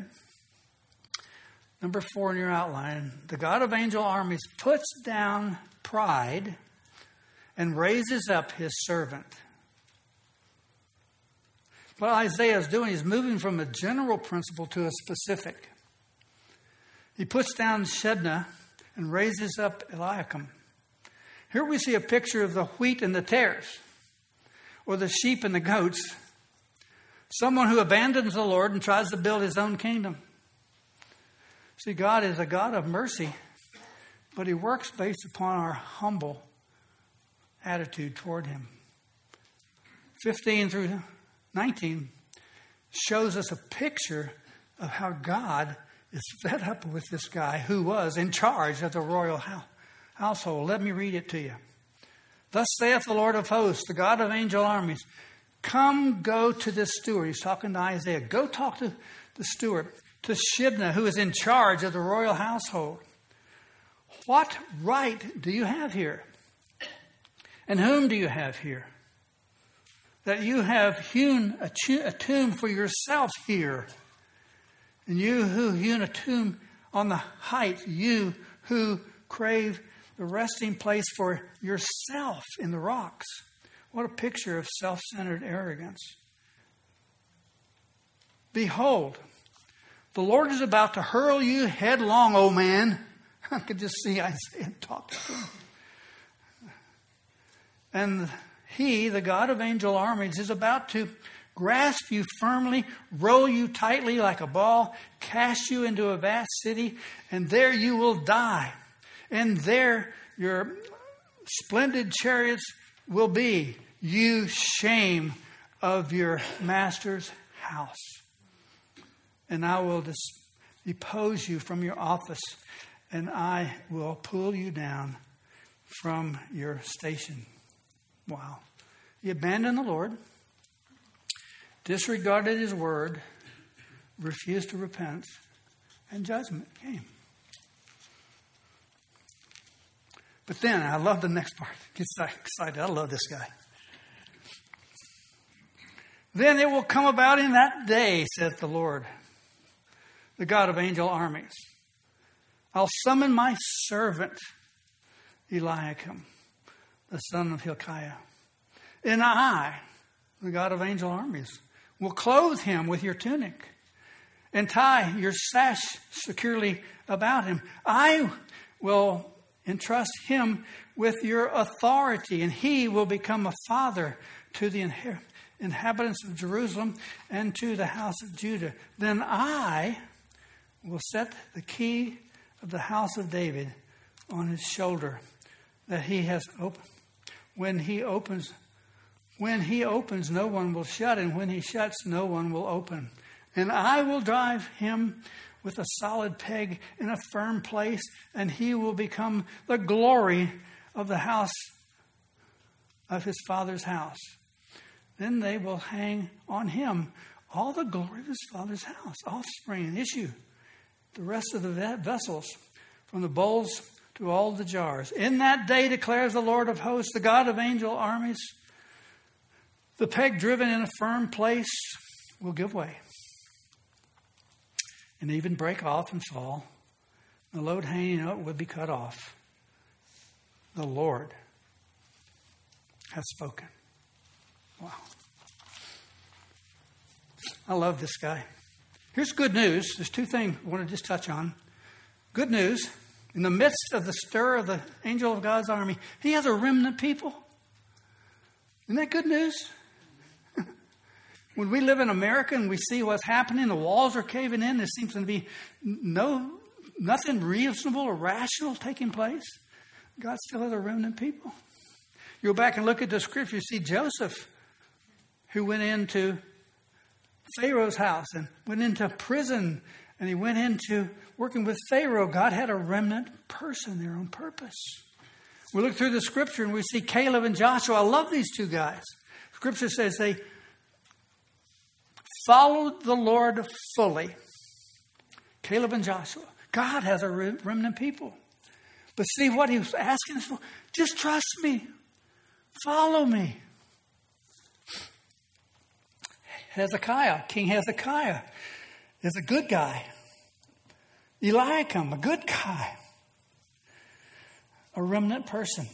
S1: number four in your outline the God of angel armies puts down pride and raises up his servant. What Isaiah is doing is moving from a general principle to a specific. He puts down Shebna and raises up Eliakim. Here we see a picture of the wheat and the tares, or the sheep and the goats. Someone who abandons the Lord and tries to build his own kingdom. See, God is a God of mercy, but He works based upon our humble attitude toward Him. 15 through 19 shows us a picture of how God is fed up with this guy who was in charge of the royal household. Let me read it to you. Thus saith the Lord of hosts, the God of angel armies, Come go to this steward. He's talking to Isaiah. Go talk to the steward, to Shibna, who is in charge of the royal household. What right do you have here? And whom do you have here? That you have hewn a tomb for yourself here and you who hewn a tomb on the height, you who crave the resting place for yourself in the rocks. What a picture of self centered arrogance. Behold, the Lord is about to hurl you headlong, O man. I could just see Isaiah talk to him. And he, the God of angel armies, is about to grasp you firmly, roll you tightly like a ball, cast you into a vast city, and there you will die. And there your splendid chariots will be, you shame of your master's house. And I will depose you from your office, and I will pull you down from your station. Wow. You abandon the Lord disregarded his word, refused to repent, and judgment came. But then, I love the next part. Get excited. I love this guy. Then it will come about in that day, saith the Lord, the God of angel armies. I'll summon my servant, Eliakim, the son of Hilkiah. And I, the God of angel armies, will clothe him with your tunic and tie your sash securely about him. I will entrust him with your authority, and he will become a father to the inhabitants of Jerusalem and to the house of Judah. Then I will set the key of the house of David on his shoulder that he has opened. When he opens when he opens, no one will shut, and when he shuts, no one will open. And I will drive him with a solid peg in a firm place, and he will become the glory of the house of his father's house. Then they will hang on him all the glory of his father's house, offspring and issue, the rest of the vessels, from the bowls to all the jars. In that day declares the Lord of hosts, the God of angel armies The peg driven in a firm place will give way and even break off and fall. The load hanging out would be cut off. The Lord has spoken. Wow. I love this guy. Here's good news. There's two things I want to just touch on. Good news. In the midst of the stir of the angel of God's army, he has a remnant people. Isn't that good news? When we live in America and we see what's happening, the walls are caving in, there seems to be no nothing reasonable or rational taking place. God still has a remnant people. You go back and look at the scripture, you see Joseph, who went into Pharaoh's house and went into prison and he went into working with Pharaoh. God had a remnant person there on purpose. We look through the scripture and we see Caleb and Joshua. I love these two guys. Scripture says they followed the Lord fully. Caleb and Joshua. God has a remnant people. But see what he was asking for? Just trust me. Follow me. Hezekiah, King Hezekiah, is a good guy. Eliakim, a good guy. A remnant person.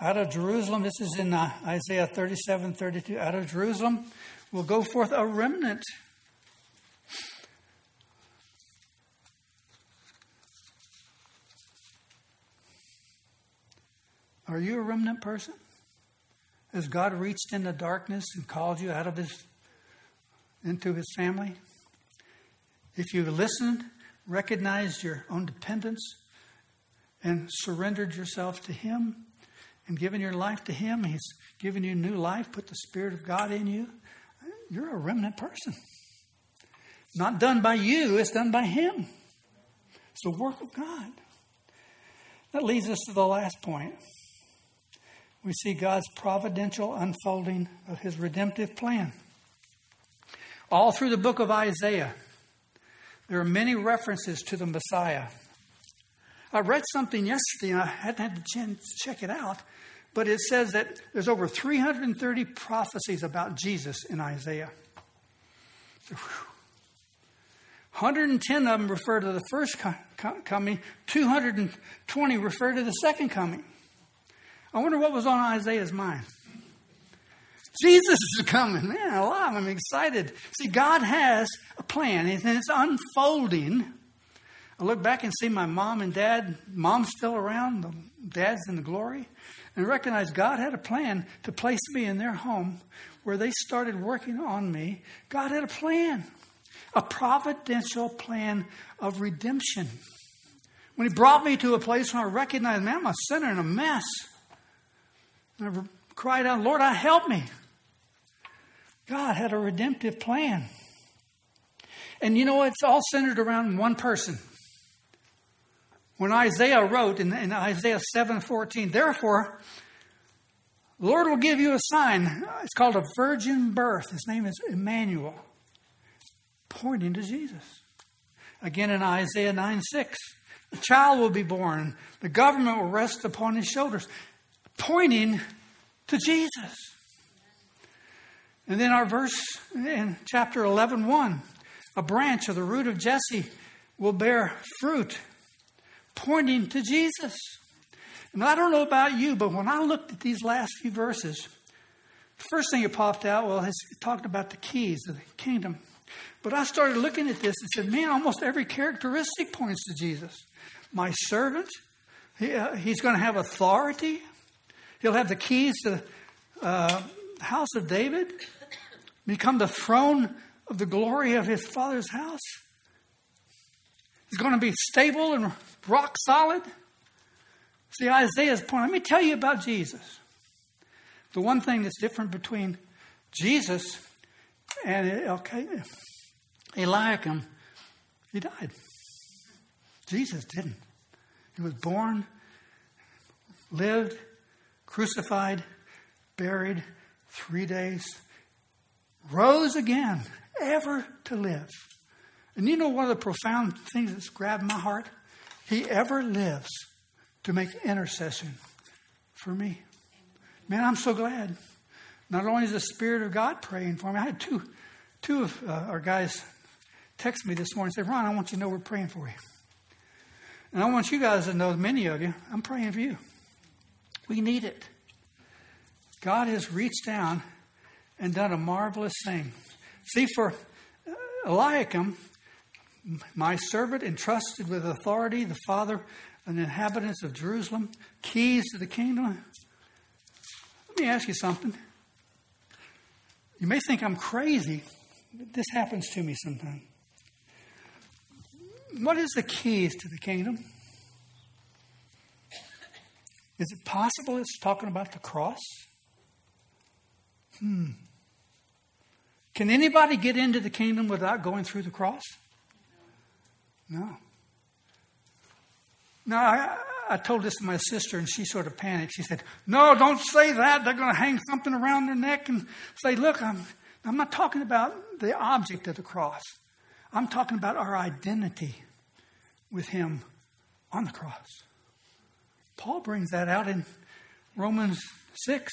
S1: Out of Jerusalem, this is in uh, Isaiah 37 32. Out of Jerusalem will go forth a remnant. Are you a remnant person? Has God reached into darkness and called you out of his into his family? If you've listened, recognized your own dependence, and surrendered yourself to him and given your life to him, he's given you new life, put the Spirit of God in you, you're a remnant person. Not done by you, it's done by him. It's the work of God. That leads us to the last point we see God's providential unfolding of his redemptive plan. All through the book of Isaiah, there are many references to the Messiah. I read something yesterday and I hadn't had the chance to check it out, but it says that there's over 330 prophecies about Jesus in Isaiah. 110 of them refer to the first coming, 220 refer to the second coming. I wonder what was on Isaiah's mind. Jesus is coming. Man, alive. I'm excited. See, God has a plan, and it's unfolding. I look back and see my mom and dad. Mom's still around, the dad's in the glory, and recognize God had a plan to place me in their home where they started working on me. God had a plan, a providential plan of redemption. When He brought me to a place where I recognized, man, I'm a sinner and a mess. And I cried out, Lord, I help me. God had a redemptive plan. And you know, it's all centered around one person. When Isaiah wrote in, in Isaiah 7 14, therefore, the Lord will give you a sign. It's called a virgin birth. His name is Emmanuel, pointing to Jesus. Again in Isaiah 9 6, a child will be born, the government will rest upon his shoulders pointing to Jesus. And then our verse in chapter 11 1 a branch of the root of Jesse will bear fruit, pointing to Jesus. And I don't know about you, but when I looked at these last few verses, the first thing that popped out, well, it talked about the keys of the kingdom. But I started looking at this and said, man, almost every characteristic points to Jesus. My servant, he, uh, he's going to have authority. He'll have the keys to the uh, house of David, become the throne of the glory of his father's house. He's going to be stable and rock solid. See, Isaiah's point. Let me tell you about Jesus. The one thing that's different between Jesus and okay, Eliakim, he died. Jesus didn't. He was born, lived, crucified, buried, three days, rose again, ever to live. And you know one of the profound things that's grabbed my heart? He ever lives to make intercession for me. Man, I'm so glad. Not only is the Spirit of God praying for me, I had two, two of uh, our guys text me this morning and say, Ron, I want you to know we're praying for you. And I want you guys to know, many of you, I'm praying for you. We need it. God has reached down and done a marvelous thing. See, for Eliakim, my servant entrusted with authority, the father and inhabitants of Jerusalem, keys to the kingdom. Let me ask you something. You may think I'm crazy, but this happens to me sometimes. What is the keys to the kingdom? Is it possible it's talking about the cross? Hmm. Can anybody get into the kingdom without going through the cross? No. Now, I, I told this to my sister, and she sort of panicked. She said, No, don't say that. They're going to hang something around their neck and say, Look, I'm, I'm not talking about the object of the cross. I'm talking about our identity with Him on the cross. Paul brings that out in Romans 6.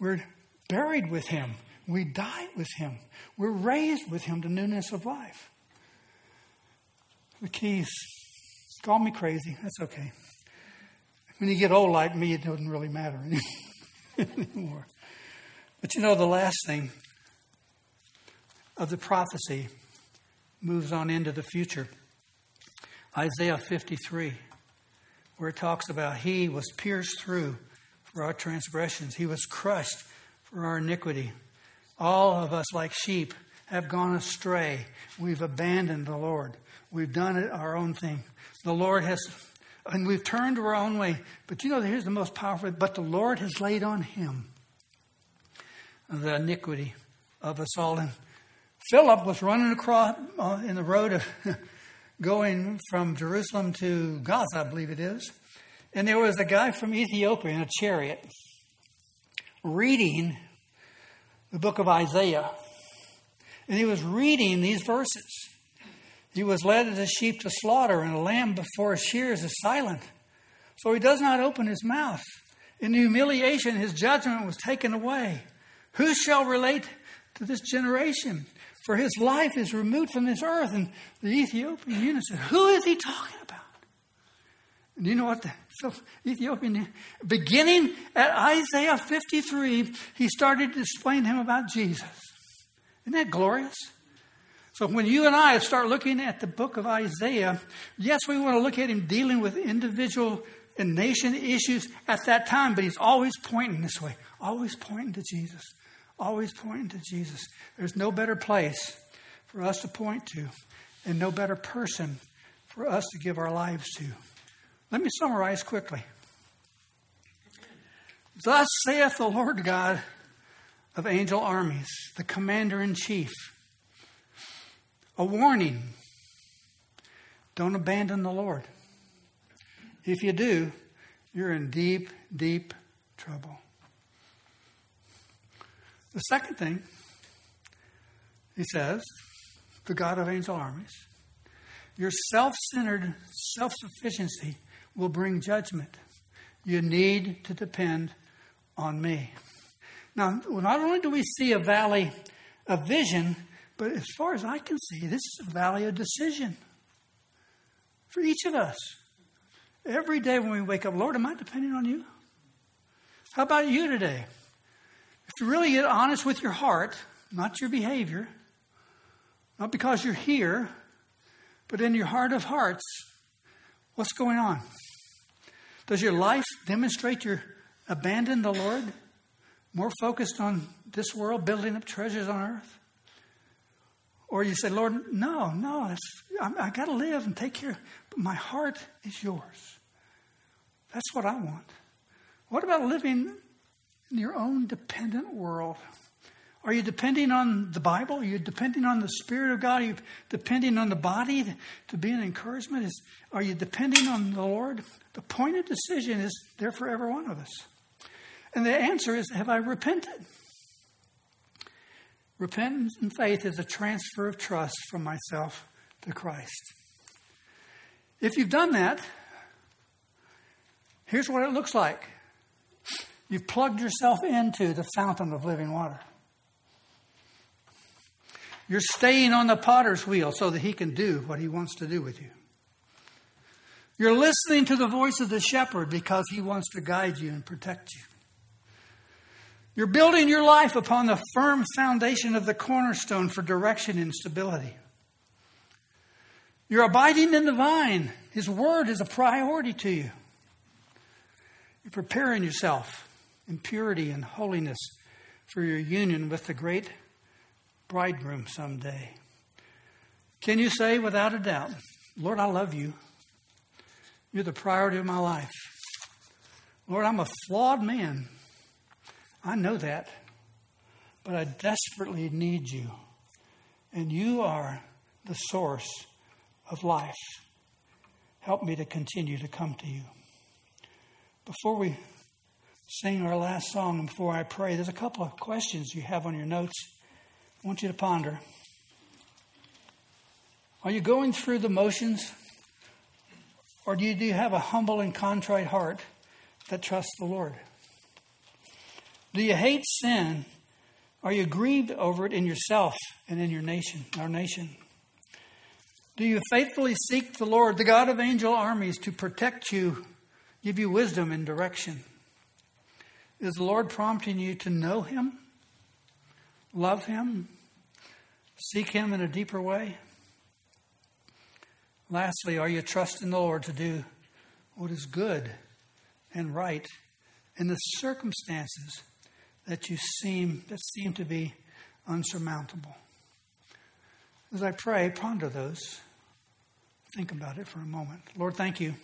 S1: We're buried with Him, we die with Him, we're raised with Him to newness of life. The keys call me crazy. That's okay. When you get old like me, it doesn't really matter anymore. But you know, the last thing of the prophecy moves on into the future. Isaiah 53, where it talks about He was pierced through for our transgressions, He was crushed for our iniquity. All of us, like sheep, have gone astray. We've abandoned the Lord. We've done it our own thing. The Lord has, and we've turned our own way. But you know, here's the most powerful. But the Lord has laid on him the iniquity of us all. And Philip was running across uh, in the road of going from Jerusalem to Gaza, I believe it is. And there was a guy from Ethiopia in a chariot reading the book of Isaiah. And he was reading these verses. He was led as a sheep to slaughter, and a lamb before shears is silent. So he does not open his mouth. In humiliation, his judgment was taken away. Who shall relate to this generation? For his life is removed from this earth. And the Ethiopian eunuch said, Who is he talking about? And you know what? The so Ethiopian, beginning at Isaiah 53, he started to explain to him about Jesus. Isn't that glorious? So when you and I start looking at the book of Isaiah, yes, we want to look at him dealing with individual and nation issues at that time, but he's always pointing this way, always pointing to Jesus, always pointing to Jesus. There's no better place for us to point to, and no better person for us to give our lives to. Let me summarize quickly. Thus saith the Lord God of angel armies, the commander in chief a warning don't abandon the Lord. If you do, you're in deep, deep trouble. The second thing, he says, the God of angel armies, your self centered self sufficiency will bring judgment. You need to depend on me. Now, not only do we see a valley of vision, but as far as I can see, this is a of decision for each of us. Every day when we wake up, Lord, am I depending on you? How about you today? If you really get honest with your heart, not your behavior, not because you're here, but in your heart of hearts, what's going on? Does your life demonstrate you're abandoned the Lord, more focused on this world, building up treasures on earth? Or you say, Lord, no, no, I, I got to live and take care. But my heart is yours. That's what I want. What about living in your own dependent world? Are you depending on the Bible? Are you depending on the Spirit of God? Are you depending on the body to be an encouragement? Is, are you depending on the Lord? The point of decision is there for every one of us. And the answer is Have I repented? Repentance and faith is a transfer of trust from myself to Christ. If you've done that, here's what it looks like You've plugged yourself into the fountain of living water. You're staying on the potter's wheel so that he can do what he wants to do with you. You're listening to the voice of the shepherd because he wants to guide you and protect you. You're building your life upon the firm foundation of the cornerstone for direction and stability. You're abiding in the vine. His word is a priority to you. You're preparing yourself in purity and holiness for your union with the great bridegroom someday. Can you say without a doubt, Lord, I love you? You're the priority of my life. Lord, I'm a flawed man. I know that. But I desperately need you. And you are the source of life. Help me to continue to come to you. Before we sing our last song and before I pray, there's a couple of questions you have on your notes. I want you to ponder. Are you going through the motions? Or do you, do you have a humble and contrite heart that trusts the Lord? Do you hate sin? Are you grieved over it in yourself and in your nation, our nation? Do you faithfully seek the Lord, the God of angel armies, to protect you, give you wisdom and direction? Is the Lord prompting you to know Him? love Him, seek Him in a deeper way? Lastly, are you trusting the Lord to do what is good and right in the circumstances that you seem that seem to be unsurmountable? As I pray, ponder those. Think about it for a moment. Lord, thank you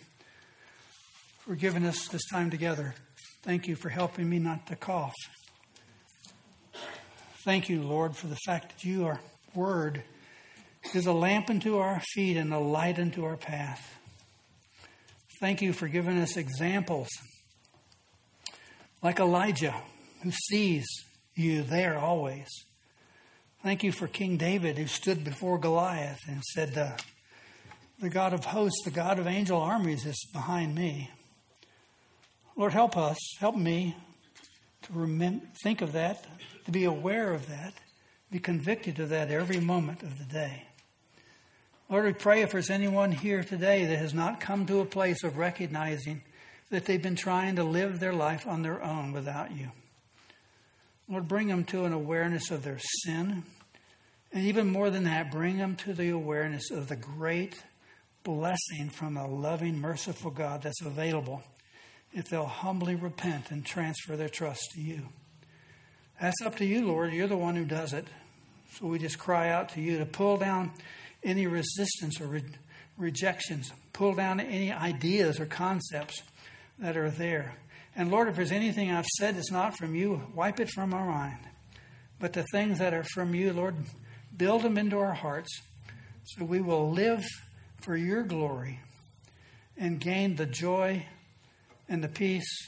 S1: for giving us this time together. Thank you for helping me not to cough. Thank you, Lord, for the fact that your word is a lamp unto our feet and a light unto our path. Thank you for giving us examples like Elijah, who sees you there always. Thank you for King David, who stood before Goliath and said, The, God of hosts, the God of angel armies is behind me. Lord, help us, help me to remember, think of that to be aware of that, be convicted of that every moment of the day. Lord, we pray if there's anyone here today that has not come to a place of recognizing that they've been trying to live their life on their own without you. Lord, bring them to an awareness of their sin. And even more than that, bring them to the awareness of the great blessing from a loving, merciful God that's available if they'll humbly repent and transfer their trust to you. That's up to you, Lord. You're the one who does it. So we just cry out to you to pull down any resistance or re- rejections, pull down any ideas or concepts that are there. And Lord, if there's anything I've said that's not from you, wipe it from our mind. But the things that are from you, Lord, build them into our hearts so we will live for your glory and gain the joy and the peace